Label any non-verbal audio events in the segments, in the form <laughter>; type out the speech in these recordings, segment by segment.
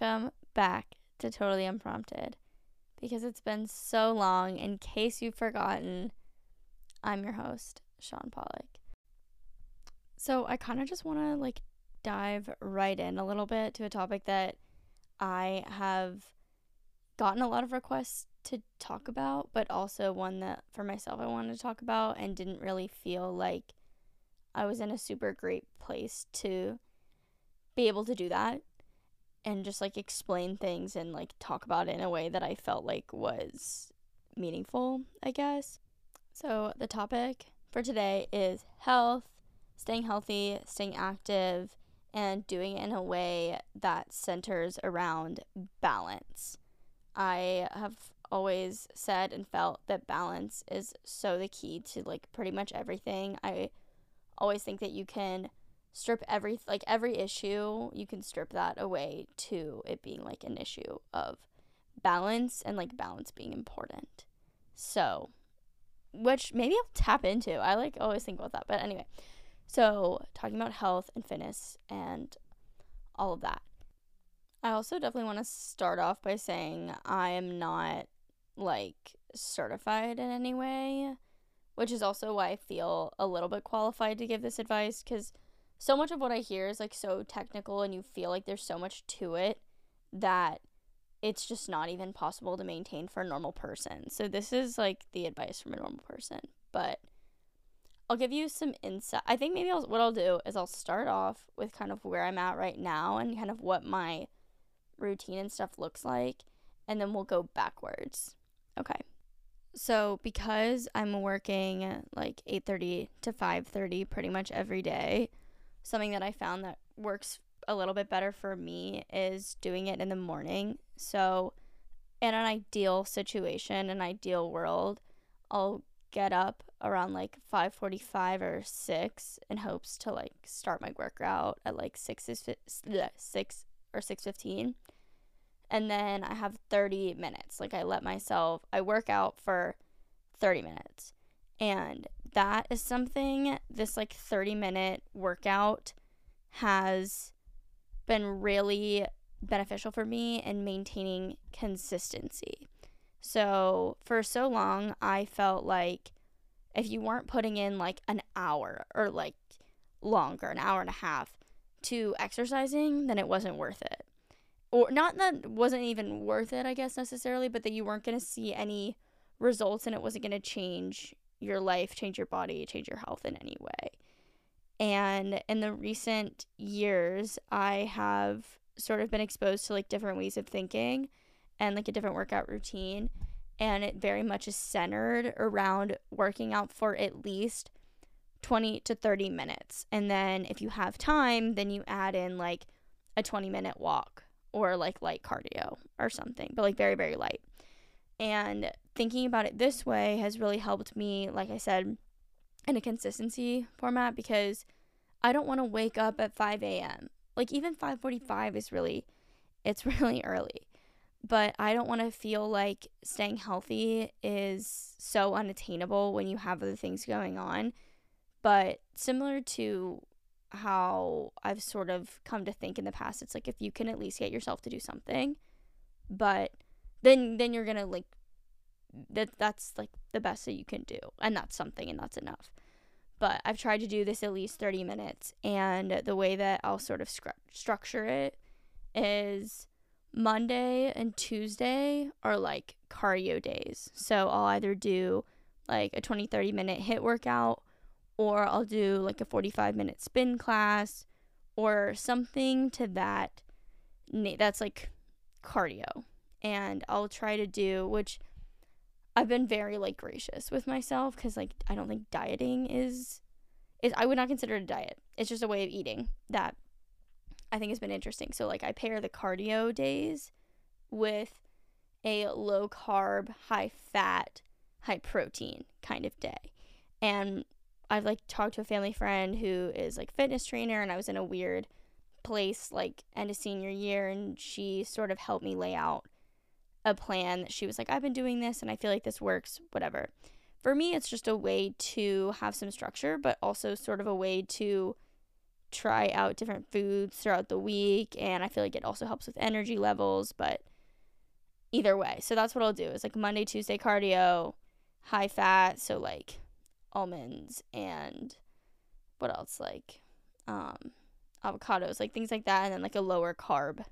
welcome back to Totally Unprompted because it's been so long. In case you've forgotten, I'm your host, Sean Pollock. So I kind of just want to like dive right in a little bit to a topic that I have gotten a lot of requests to talk about, but also one that for myself I wanted to talk about and didn't really feel like I was in a super great place to be able to do that and just like explain things and like talk about it in a way that I felt like was meaningful, I guess. So, the topic for today is health, staying healthy, staying active, and doing it in a way that centers around balance. I have always said and felt that balance is so the key to like pretty much everything. I always think that you can strip every like every issue you can strip that away to it being like an issue of balance and like balance being important. So which maybe i'll tap into. I like always think about that. But anyway so talking about health and fitness and all of that i also definitely want to start off by saying i am not like certified in any way which is also why i feel a little bit qualified to give this advice because so much of what I hear is like so technical and you feel like there's so much to it that it's just not even possible to maintain for a normal person. So this is like the advice from a normal person, but I'll give you some insight. I think maybe I'll, what I'll do is I'll start off with kind of where I'm at right now and kind of what my routine and stuff looks like, and then we'll go backwards. Okay. So because I'm working like 8:30 to 5:30 pretty much every day, something that I found that works a little bit better for me is doing it in the morning. So, in an ideal situation, an ideal world, I'll get up around like 5:45 or 6 in hopes to like start my workout at like 6 is 6 or 6:15. And then I have 30 minutes. Like I let myself I work out for 30 minutes. And that is something this like 30 minute workout has been really beneficial for me in maintaining consistency. So, for so long, I felt like if you weren't putting in like an hour or like longer, an hour and a half to exercising, then it wasn't worth it. Or not that it wasn't even worth it, I guess necessarily, but that you weren't going to see any results and it wasn't going to change your life, change your body, change your health in any way. And in the recent years, I have sort of been exposed to like different ways of thinking and like a different workout routine. And it very much is centered around working out for at least 20 to 30 minutes. And then if you have time, then you add in like a 20 minute walk or like light cardio or something, but like very, very light. And thinking about it this way has really helped me, like I said, in a consistency format because I don't want to wake up at 5 a.m. Like even 5:45 is really, <laughs> it's really early. But I don't want to feel like staying healthy is so unattainable when you have other things going on. But similar to how I've sort of come to think in the past, it's like if you can at least get yourself to do something, but then then you're gonna like that that's like the best that you can do and that's something and that's enough. But i've tried to do this at least 30 minutes and the way that i'll sort of scru- structure it is monday and tuesday are like cardio days. So i'll either do like a 20 30 minute HIIT workout or i'll do like a 45 minute spin class or something to that that's like cardio. And i'll try to do which I've been very like gracious with myself because like I don't think dieting is is I would not consider it a diet. It's just a way of eating that I think has been interesting. So like I pair the cardio days with a low carb, high fat, high protein kind of day. And I've like talked to a family friend who is like fitness trainer and I was in a weird place like end of senior year and she sort of helped me lay out a plan that she was like, I've been doing this and I feel like this works, whatever. For me, it's just a way to have some structure, but also sort of a way to try out different foods throughout the week and I feel like it also helps with energy levels, but either way. So that's what I'll do. Is like Monday, Tuesday cardio, high fat, so like almonds and what else like um avocados, like things like that and then like a lower carb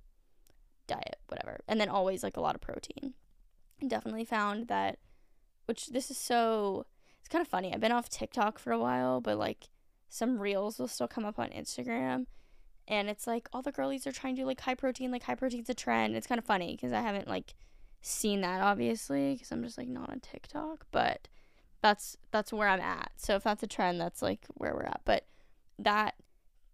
diet, whatever. And then always like a lot of protein. Definitely found that which this is so it's kind of funny. I've been off TikTok for a while, but like some reels will still come up on Instagram and it's like all the girlies are trying to do like high protein, like high protein's a trend. It's kind of funny because I haven't like seen that obviously because I'm just like not on TikTok, but that's that's where I'm at. So if that's a trend, that's like where we're at. But that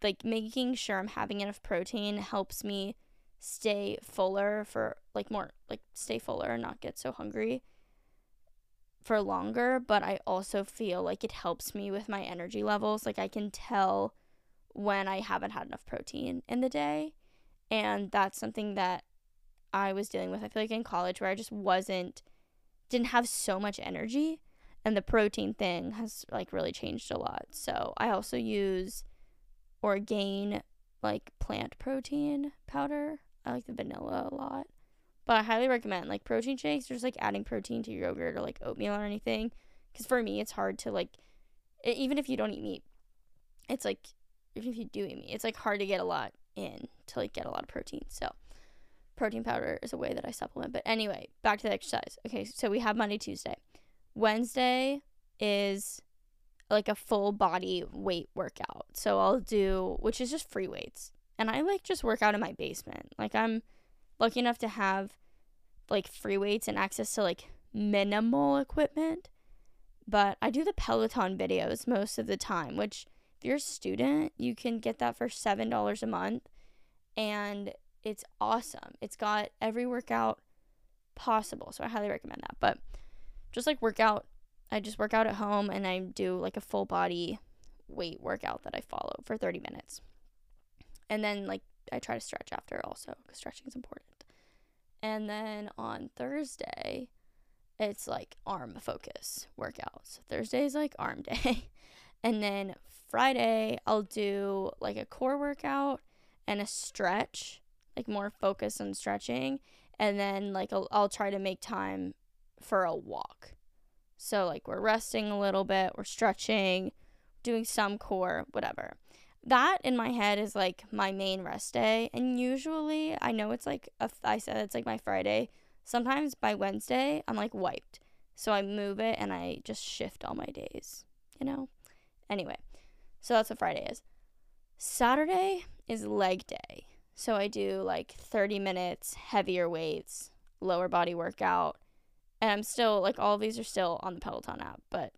like making sure I'm having enough protein helps me stay fuller for like more like stay fuller and not get so hungry for longer, but I also feel like it helps me with my energy levels. Like I can tell when I haven't had enough protein in the day. And that's something that I was dealing with. I feel like in college where I just wasn't didn't have so much energy and the protein thing has like really changed a lot. So I also use Orgain like plant protein powder. I like the vanilla a lot. But I highly recommend like protein shakes or just like adding protein to your yogurt or like oatmeal or anything. Because for me, it's hard to like, even if you don't eat meat, it's like, even if you do eat meat, it's like hard to get a lot in to like get a lot of protein. So protein powder is a way that I supplement. But anyway, back to the exercise. Okay, so we have Monday, Tuesday. Wednesday is like a full body weight workout. So I'll do, which is just free weights. And I like just work out in my basement. Like I'm lucky enough to have like free weights and access to like minimal equipment. But I do the Peloton videos most of the time, which if you're a student, you can get that for $7 a month. And it's awesome. It's got every workout possible. So I highly recommend that. But just like workout, I just work out at home and I do like a full body weight workout that I follow for 30 minutes. And then like I try to stretch after also because stretching is important. And then on Thursday, it's like arm focus workouts. Thursday is like arm <laughs> day. and then Friday, I'll do like a core workout and a stretch like more focus on stretching and then like I'll, I'll try to make time for a walk so like we're resting a little bit we're stretching doing some core whatever that in my head is like my main rest day and usually i know it's like a, i said it's like my friday. Sometimes by wednesday i'm like wiped. So i move it and i just shift all my days you know? Anyway so that's what friday is. Saturday is leg day. So I do like 30 minutes, heavier weights, lower body workout. And I'm still like all these are still on the Peloton app, but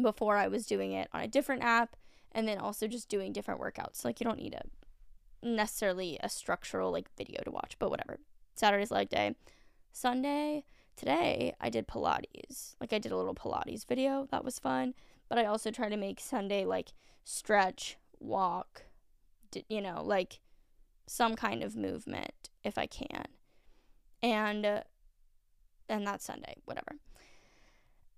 before I was doing it on a different app and then also just doing different workouts. Like you don't need a necessarily a structural like video to watch, but whatever. Saturday's leg day. Sunday, today I did Pilates. Like I did a little Pilates video. That was fun. But I also try to make Sunday like stretch, walk, you know, like some kind of movement if I can. And uh, and that's Sunday, whatever.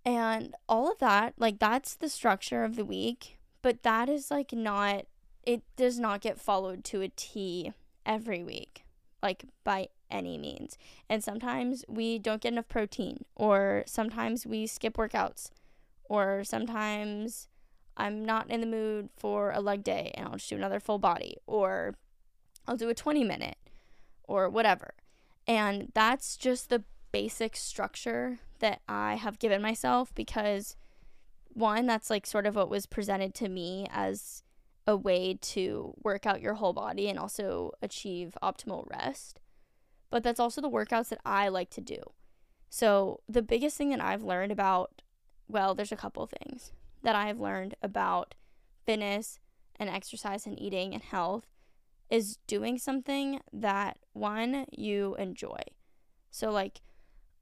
And all of that, like that's the structure of the week, but that is like not it does not get followed to a T every week, like by any means. And sometimes we don't get enough protein, or sometimes we skip workouts, or sometimes I'm not in the mood for a leg day and I'll just do another full body, or I'll do a 20 minute or whatever. And that's just the basic structure that I have given myself because one, that's like sort of what was presented to me as a way to work out your whole body and also achieve optimal rest. But that's also the workouts that I like to do. So, the biggest thing that I've learned about, well, there's a couple things that I've learned about fitness and exercise and eating and health is doing something that one you enjoy. So like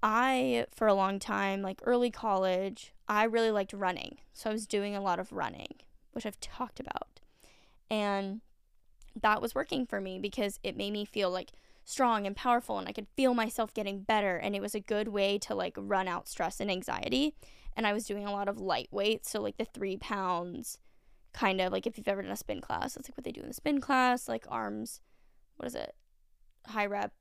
I for a long time, like early college, I really liked running. So I was doing a lot of running, which I've talked about. And that was working for me because it made me feel like strong and powerful and I could feel myself getting better and it was a good way to like run out stress and anxiety. And I was doing a lot of lightweight, so like the three pounds kind of like if you've ever done a spin class, that's like what they do in the spin class, like arms, what is it? High rep,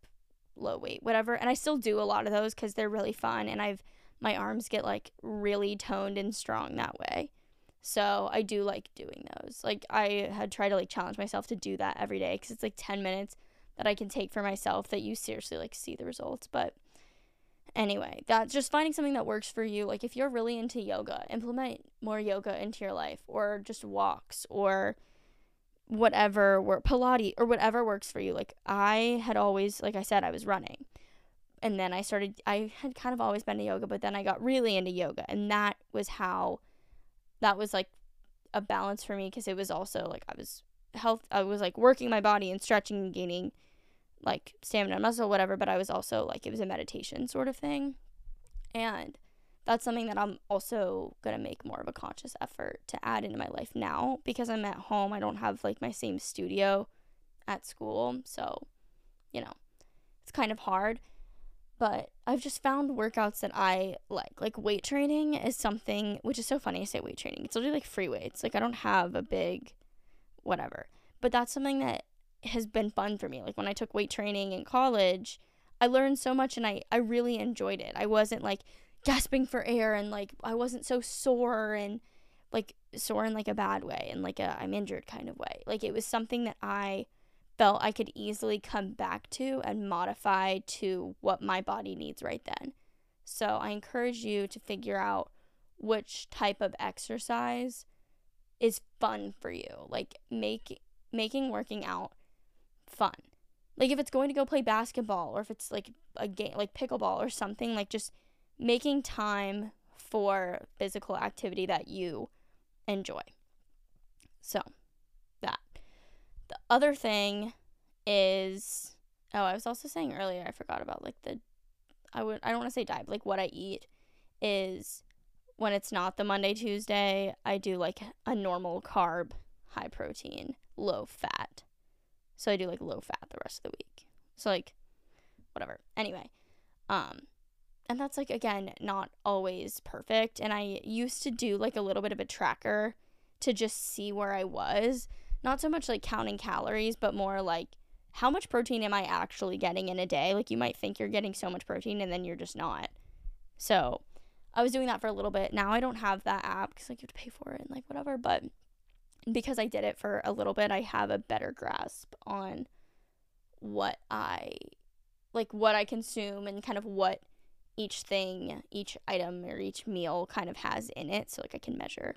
low weight, whatever. And I still do a lot of those cuz they're really fun and I've my arms get like really toned and strong that way. So I do like doing those. Like I had tried to like challenge myself to do that every day cuz it's like 10 minutes that I can take for myself that you seriously like see the results, but anyway, that's just finding something that works for you. Like if you're really into yoga, implement more yoga into your life or just walks or whatever work Pilates or whatever works for you. Like I had always like I said I was running. And then I started I had kind of always been to yoga, but then I got really into yoga and that was how that was like a balance for me because it was also like I was health I was like working my body and stretching and gaining like stamina muscle whatever but i was also like it was a meditation sort of thing. And that's something that i'm also going to make more of a conscious effort to add into my life now because i'm at home i don't have like my same studio at school so you know it's kind of hard but i've just found workouts that i like like weight training is something which is so funny I say weight training it's literally like free weights like i don't have a big whatever but that's something that has been fun for me. Like when I took weight training in college, I learned so much and I, I really enjoyed it. I wasn't like gasping for air and like I wasn't so sore and like sore in like a bad way and like a I'm injured kind of way. Like it was something that I felt I could easily come back to and modify to what my body needs right then. So I encourage you to figure out which type of exercise is fun for you. Like make making working out fun. Like if it's going to go play basketball or if it's like a game like pickleball or something, like just making time for physical activity that you enjoy. So. The other thing is oh, I was also saying earlier, I forgot about like the I would I don't want to say diet, like what I eat is when it's not the Monday Tuesday, I do like a normal carb, high protein, low fat so I do like low fat the rest of the week. So like whatever. Anyway, um and that's like again not always perfect and I used to do like a little bit of a tracker to just see where I was. Not so much like counting calories, but more like how much protein am I actually getting in a day? Like you might think you're getting so much protein and then you're just not. So, I was doing that for a little bit. Now I don't have that app cuz like you have to pay for it and like whatever, but because I did it for a little bit, I have a better grasp on what I like what I consume and kind of what each thing, each item or each meal kind of has in it so like I can measure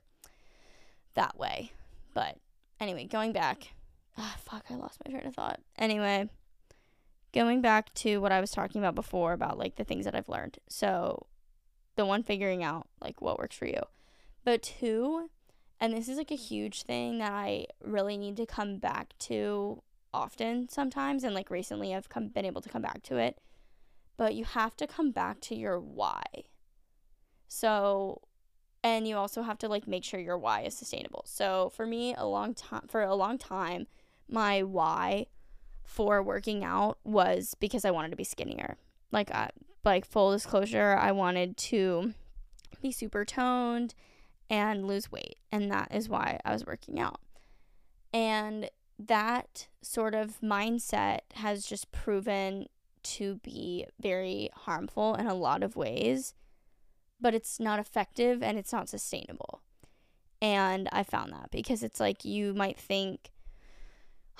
that way. But anyway, going back. Ah, fuck, I lost my train of thought. Anyway, going back to what I was talking about before about like the things that I've learned. So, the one figuring out like what works for you. But two, and this is like a huge thing that I really need to come back to often sometimes and like recently I've come been able to come back to it. But you have to come back to your why. So and you also have to like make sure your why is sustainable. So for me a long time for a long time my why for working out was because I wanted to be skinnier. Like I, like full disclosure, I wanted to be super toned and lose weight. And that is why I was working out. And that sort of mindset has just proven to be very harmful in a lot of ways, but it's not effective and it's not sustainable. And I found that because it's like you might think,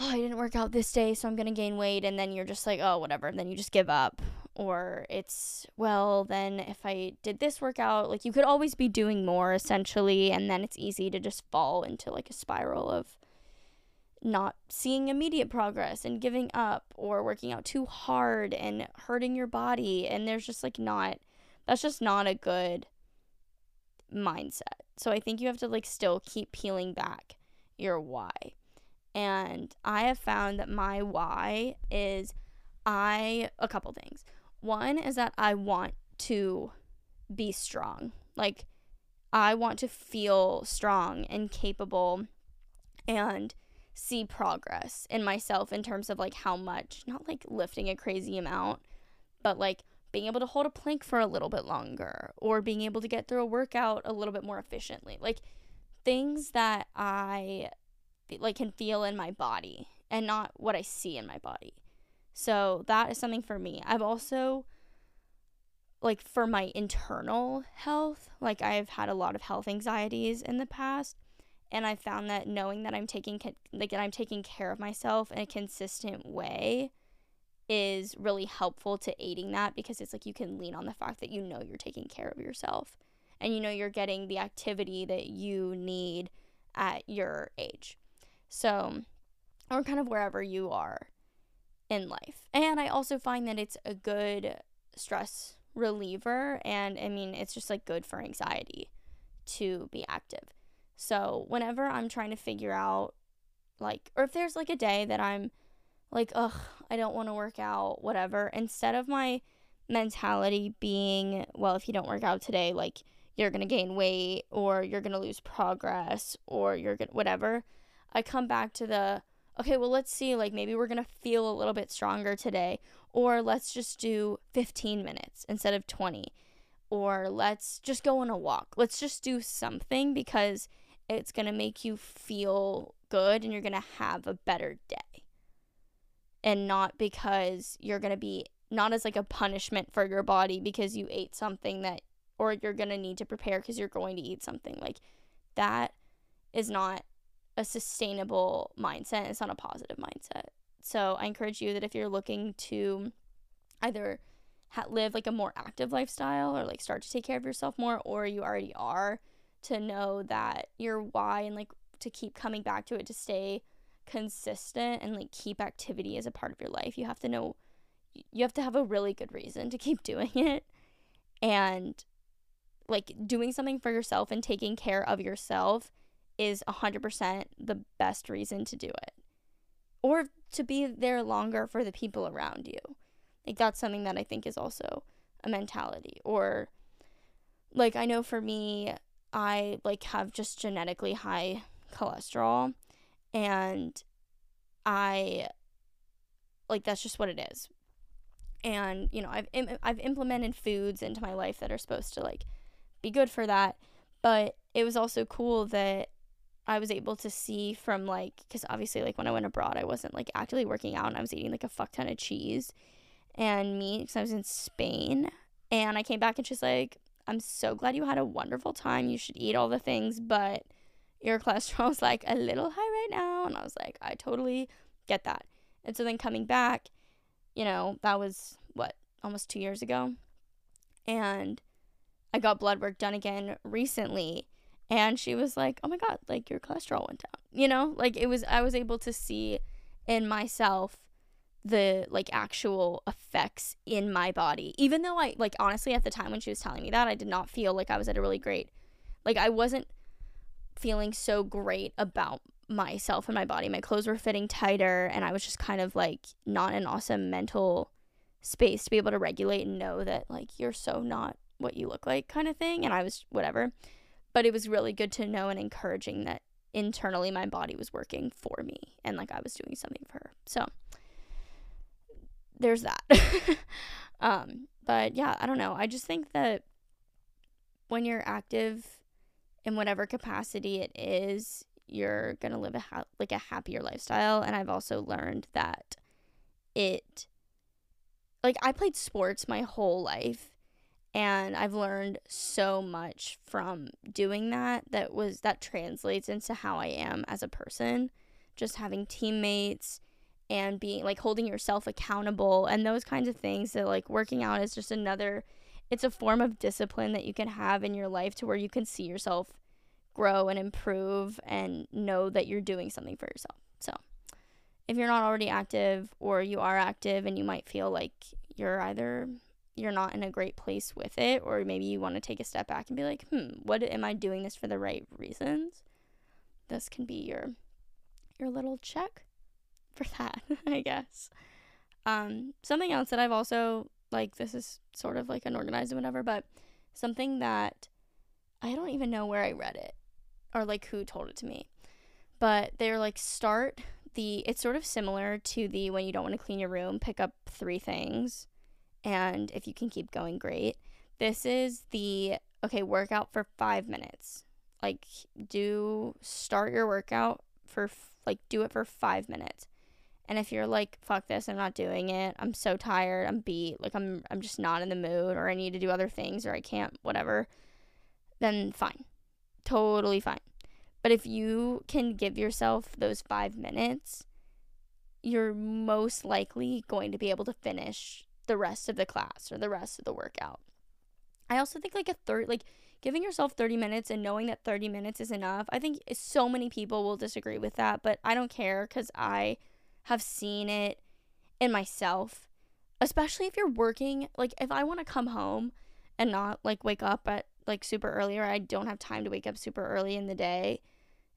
oh, I didn't work out this day, so I'm going to gain weight. And then you're just like, oh, whatever. And then you just give up or it's well then if i did this workout like you could always be doing more essentially and then it's easy to just fall into like a spiral of not seeing immediate progress and giving up or working out too hard and hurting your body and there's just like not that's just not a good mindset. So i think you have to like still keep peeling back your why. And i have found that my why is i a couple things. One is that I want to be strong. Like, I want to feel strong and capable and see progress in myself in terms of like how much, not like lifting a crazy amount, but like being able to hold a plank for a little bit longer or being able to get through a workout a little bit more efficiently. Like, things that I like can feel in my body and not what I see in my body. So that is something for me. I've also like for my internal health, like I've had a lot of health anxieties in the past and I found that knowing that I'm taking like that I'm taking care of myself in a consistent way is really helpful to aiding that because it's like you can lean on the fact that you know you're taking care of yourself and you know you're getting the activity that you need at your age. So, or kind of wherever you are in life. And I also find that it's a good stress reliever and I mean it's just like good for anxiety to be active. So, whenever I'm trying to figure out like or if there's like a day that I'm like ugh, I don't want to work out, whatever, instead of my mentality being, well, if you don't work out today, like you're going to gain weight or you're going to lose progress or you're going to whatever. I come back to the okay, well, let's see like maybe we're going to feel a little bit stronger today or let's just do 15 minutes instead of 20 or let's just go on a walk. Let's just do something because it's going to make you feel good and you're going to have a better day. And not because you're going to be not as like a punishment for your body because you ate something that or you're going to need to prepare because you're going to eat something. Like that is not a sustainable mindset. It's not a positive mindset. So I encourage you that if you're looking to either ha- live like a more active lifestyle or like start to take care of yourself more, or you already are, to know that your why and like to keep coming back to it to stay consistent and like keep activity as a part of your life. You have to know, you have to have a really good reason to keep <laughs> doing it. And like doing something for yourself and taking care of yourself is 100% the best reason to do it. Or to be there longer for the people around you. Like that's something that I think is also a mentality or like I know for me I like have just genetically high cholesterol and I like that's just what it is. And you know, I've Im- I've implemented foods into my life that are supposed to like be good for that. But it was also cool that I was able to see from like, because obviously, like when I went abroad, I wasn't like actively working out and I was eating like a fuck ton of cheese and meat because I was in Spain. And I came back and she's like, I'm so glad you had a wonderful time. You should eat all the things, but your cholesterol is like a little high right now. And I was like, I totally get that. And so then coming back, you know, that was what, almost two years ago. And I got blood work done again recently and she was like, "Oh my god, like your cholesterol went down." You know? Like it was I was able to see in myself the like actual effects in my body. Even though I like honestly at the time when she was telling me that, I did not feel like I was at a really great like I wasn't feeling so great about myself and my body. My clothes were fitting tighter and I was just kind of like not an awesome mental space to be able to regulate and know that like you're so not what you look like kind of thing and I was whatever. But it was really good to know and encouraging that internally my body was working for me and like I was doing something for her. So there's that. <laughs> um but yeah, I don't know. I just think that when you're active in whatever capacity it is, you're going to live a ha- like a happier lifestyle. And I've also learned that it like I played sports my whole life and I've learned so much from doing that that was that translates into how I am as a person. Just having teammates and being like holding yourself accountable and those kinds of things that like working out is just another it's a form of discipline that you can have in your life to where you can see yourself grow and improve and know that you're doing something for yourself. So, if you're not already active or you are active and you might feel like you're either you're not in a great place with it or maybe you want to take a step back and be like hmm what am i doing this for the right reasons this can be your your little check for <laughs> that i guess um something else that i've also like this is sort of like unorganized and whatever but something that i don't even know where i read it or like who told it to me but they're like start the it's sort of similar to the when you don't want to clean your room pick up three things and if you can keep going, great. This is the okay, workout for five minutes. Like, do start your workout for like do it for five minutes. And if you're like, fuck this, I'm not doing it. I'm so tired. I'm beat. Like I'm I'm just not in the mood or I need to do other things or I can't whatever. Then fine. Totally fine. But if you can give yourself those 5 minutes, you're most likely going to be able to finish the rest of the class or the rest of the workout. I also think like a third like giving yourself 30 minutes and knowing that 30 minutes is enough. I think so many people will disagree with that, but I don't care cuz I have seen it in myself, especially if you're working like if I want to come home and not like wake up at like super early or I don't have time to wake up super early in the day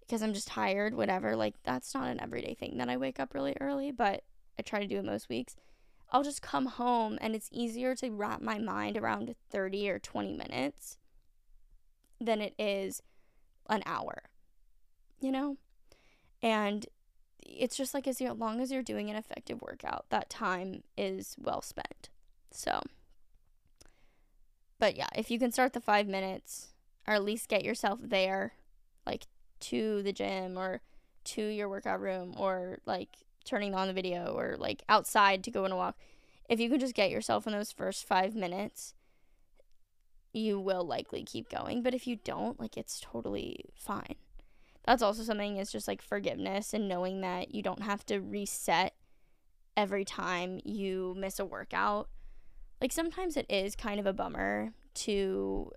because I'm just tired, whatever. Like that's not an everyday thing that I wake up really early, but I try to do it most weeks. I'll just come home and it's easier to wrap my mind around 30 or 20 minutes than it is an hour. You know? And it's just like as long as you're doing an effective workout, that time is well spent. So but yeah, if you can start the 5 minutes or at least get yourself there like to the gym or to your workout room or like turning on the video or like outside to go on a walk, if you can just get yourself in those first five minutes, you will likely keep going. But if you don't, like it's totally fine. That's also something is just like forgiveness and knowing that you don't have to reset every time you miss a workout. Like sometimes it is kind of a bummer to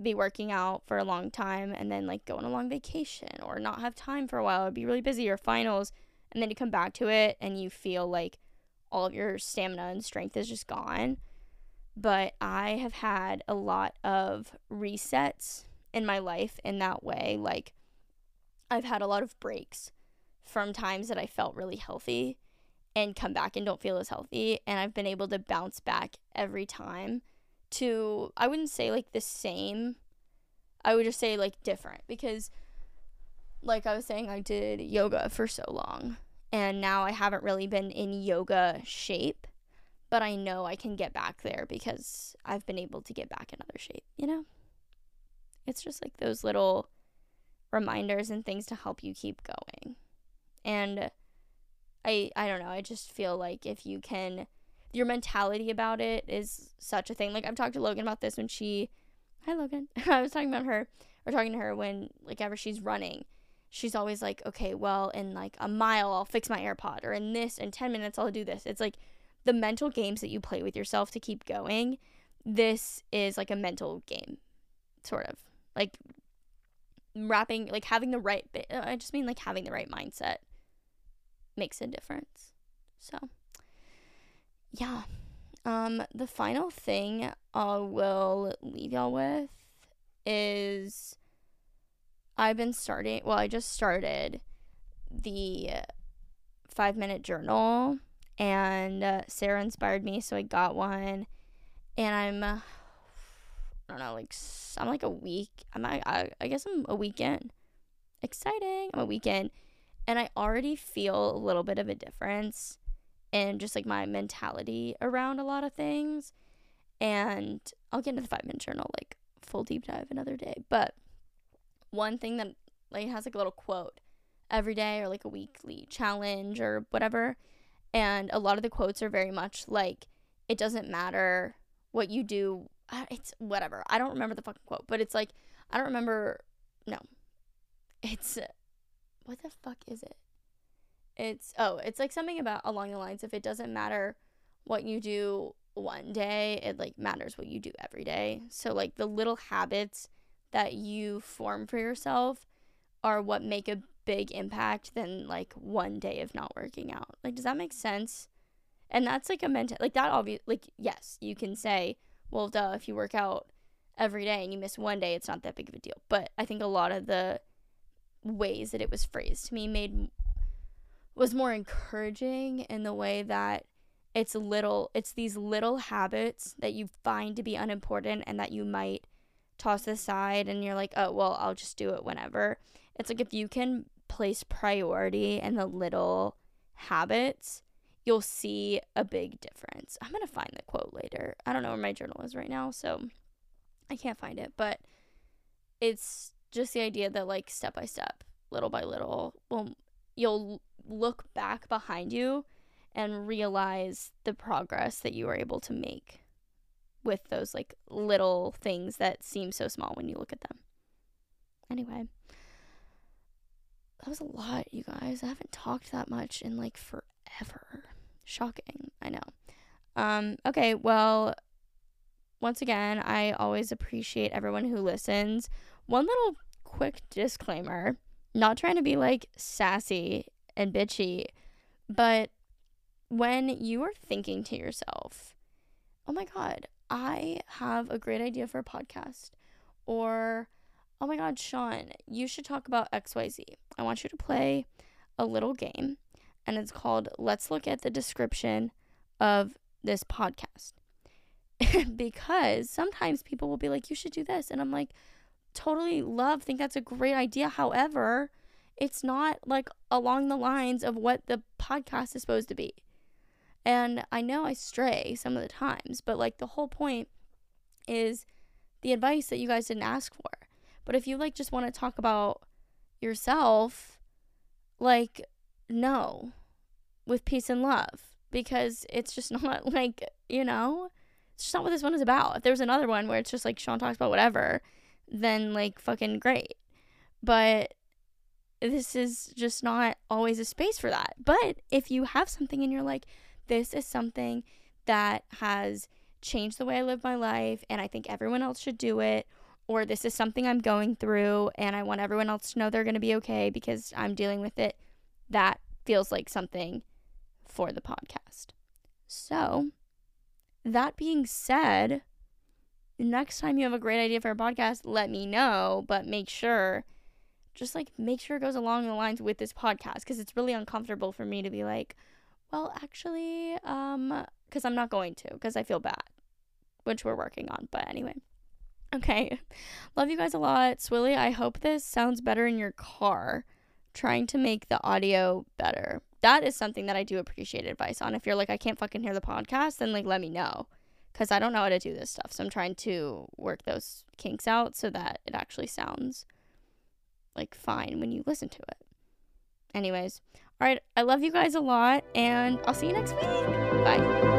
be working out for a long time and then like go on a long vacation or not have time for a while or be really busy or finals and then you come back to it and you feel like all of your stamina and strength is just gone. But I have had a lot of resets in my life in that way. Like, I've had a lot of breaks from times that I felt really healthy and come back and don't feel as healthy. And I've been able to bounce back every time to, I wouldn't say like the same, I would just say like different because, like I was saying, I did yoga for so long and now I haven't really been in yoga shape, but I know I can get back there because I've been able to get back in other shape, you know? It's just like those little reminders and things to help you keep going. And I I don't know, I just feel like if you can your mentality about it is such a thing. Like I've talked to Logan about this when she Hi Logan. <laughs> I was talking about her or talking to her when like ever she's running she's always like, okay, well, in like a mile, I'll fix my AirPod, or in this, in 10 minutes, I'll do this. It's like the mental games that you play with yourself to keep going. This is like a mental game, sort of like wrapping, like having the right, I just mean like having the right mindset makes a difference. So, yeah. Um, the final thing I will leave y'all with is I've been starting, well, I just started the five minute journal, and uh, Sarah inspired me, so I got one. And I'm, uh, I don't know, like, I'm like a week, I'm, I, I guess I'm a weekend. Exciting. I'm a weekend. And I already feel a little bit of a difference in just like my mentality around a lot of things. And I'll get into the five minute journal, like, full deep dive another day. But one thing that like has like a little quote every day or like a weekly challenge or whatever. And a lot of the quotes are very much like it doesn't matter what you do. It's whatever. I don't remember the fucking quote, but it's like I don't remember. No, it's what the fuck is it? It's oh, it's like something about along the lines if it doesn't matter what you do one day, it like matters what you do every day. So like the little habits that you form for yourself are what make a big impact than like one day of not working out. Like, does that make sense? And that's like a mental, like that obvious, like, yes, you can say, well, duh, if you work out every day and you miss one day, it's not that big of a deal. But I think a lot of the ways that it was phrased to me made, was more encouraging in the way that it's little, it's these little habits that you find to be unimportant and that you might toss aside and you're like, oh, well, I'll just do it whenever. It's like if you can place priority in the little habits, you'll see a big difference. I'm going to find the quote later. I don't know where my journal is right now, so I can't find it, but it's just the idea that like step by step, little by little, well, you'll look back behind you and realize the progress that you were able to make with those like little things that seem so small when you look at them. Anyway, that was a lot, you guys. I haven't talked that much in like forever. Shocking, I know. Um, okay, well, once again, I always appreciate everyone who listens. One little quick disclaimer not trying to be like sassy and bitchy, but when you are thinking to yourself, oh my God, I have a great idea for a podcast, or oh my God, Sean, you should talk about XYZ. I want you to play a little game, and it's called Let's Look at the Description of This Podcast. <laughs> because sometimes people will be like, you should do this. And I'm like, totally love, think that's a great idea. However, it's not like along the lines of what the podcast is supposed to be. And I know I stray some of the times, but like the whole point is the advice that you guys didn't ask for. But if you like just want to talk about yourself, like no, with peace and love because it's just <laughs> not like, you know, it's just not what this one is about. If there's another one where it's just like Sean talks about whatever, then like fucking great. But this is just not always a space for that. But if you have something and you're like, this is something that has changed the way I live my life and I think everyone else should do it, or this is something I'm going through and I want everyone else to know they're going to be okay because I'm dealing with it, that feels like something for the podcast. So, that being said, next time you have a great idea for a podcast, let me know, but make sure just like make sure it goes along the lines with this podcast because it's really uncomfortable for me to be like, well, actually, um, because I'm not going to because I feel bad, which we're working on. But anyway, okay, <laughs> love you guys a lot, Swilly. I hope this sounds better in your car. Trying to make the audio better. That is something that I do appreciate advice on. If you're like, I can't fucking hear the podcast, then like let me know because I don't know how to do this stuff. So I'm trying to work those kinks out so that it actually sounds like fine when you listen to it. Anyways, all right, I love you guys a lot and I'll see you next week. Bye.